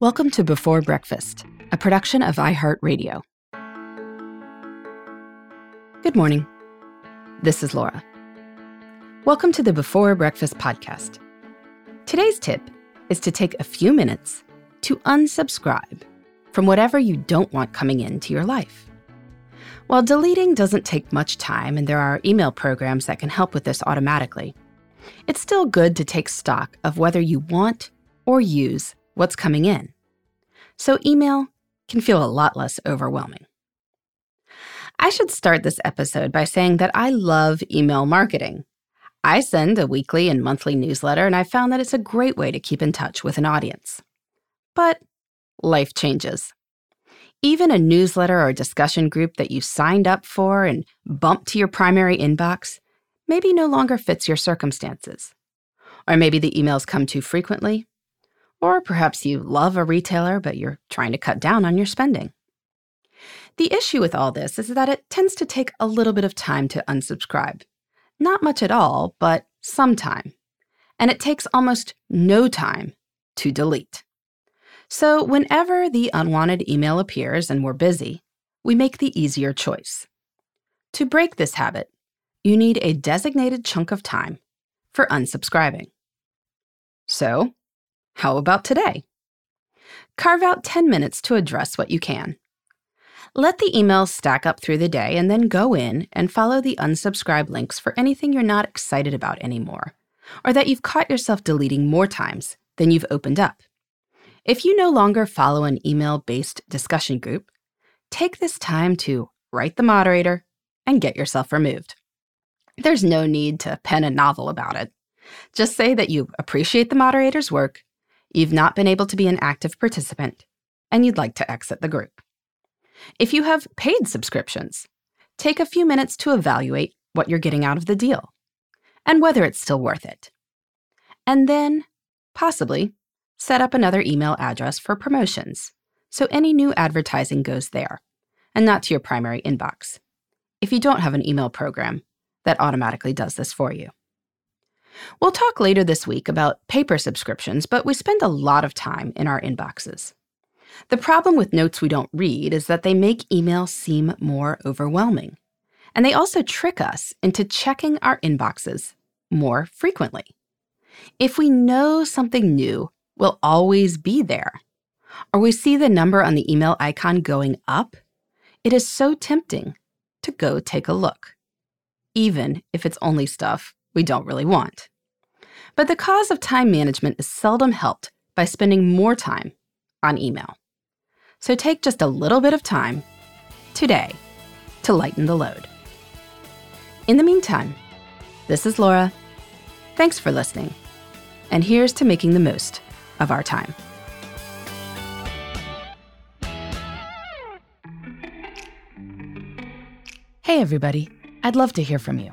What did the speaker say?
Welcome to Before Breakfast, a production of iHeartRadio. Good morning. This is Laura. Welcome to the Before Breakfast podcast. Today's tip is to take a few minutes to unsubscribe from whatever you don't want coming into your life. While deleting doesn't take much time and there are email programs that can help with this automatically, it's still good to take stock of whether you want or use what's coming in. So, email can feel a lot less overwhelming. I should start this episode by saying that I love email marketing. I send a weekly and monthly newsletter, and I found that it's a great way to keep in touch with an audience. But life changes. Even a newsletter or discussion group that you signed up for and bumped to your primary inbox maybe no longer fits your circumstances. Or maybe the emails come too frequently, or perhaps you love a retailer, but you're trying to cut down on your spending. The issue with all this is that it tends to take a little bit of time to unsubscribe. Not much at all, but some time. And it takes almost no time to delete. So, whenever the unwanted email appears and we're busy, we make the easier choice. To break this habit, you need a designated chunk of time for unsubscribing. So, how about today? Carve out 10 minutes to address what you can. Let the emails stack up through the day and then go in and follow the unsubscribe links for anything you're not excited about anymore, or that you've caught yourself deleting more times than you've opened up. If you no longer follow an email based discussion group, take this time to write the moderator and get yourself removed. There's no need to pen a novel about it. Just say that you appreciate the moderator's work you've not been able to be an active participant, and you'd like to exit the group. If you have paid subscriptions, take a few minutes to evaluate what you're getting out of the deal and whether it's still worth it. And then, possibly, set up another email address for promotions so any new advertising goes there and not to your primary inbox. If you don't have an email program, that automatically does this for you. We'll talk later this week about paper subscriptions, but we spend a lot of time in our inboxes. The problem with notes we don't read is that they make email seem more overwhelming. And they also trick us into checking our inboxes more frequently. If we know something new will always be there, or we see the number on the email icon going up, it is so tempting to go take a look, even if it's only stuff we don't really want. But the cause of time management is seldom helped by spending more time on email. So take just a little bit of time today to lighten the load. In the meantime, this is Laura. Thanks for listening. And here's to making the most of our time. Hey, everybody. I'd love to hear from you.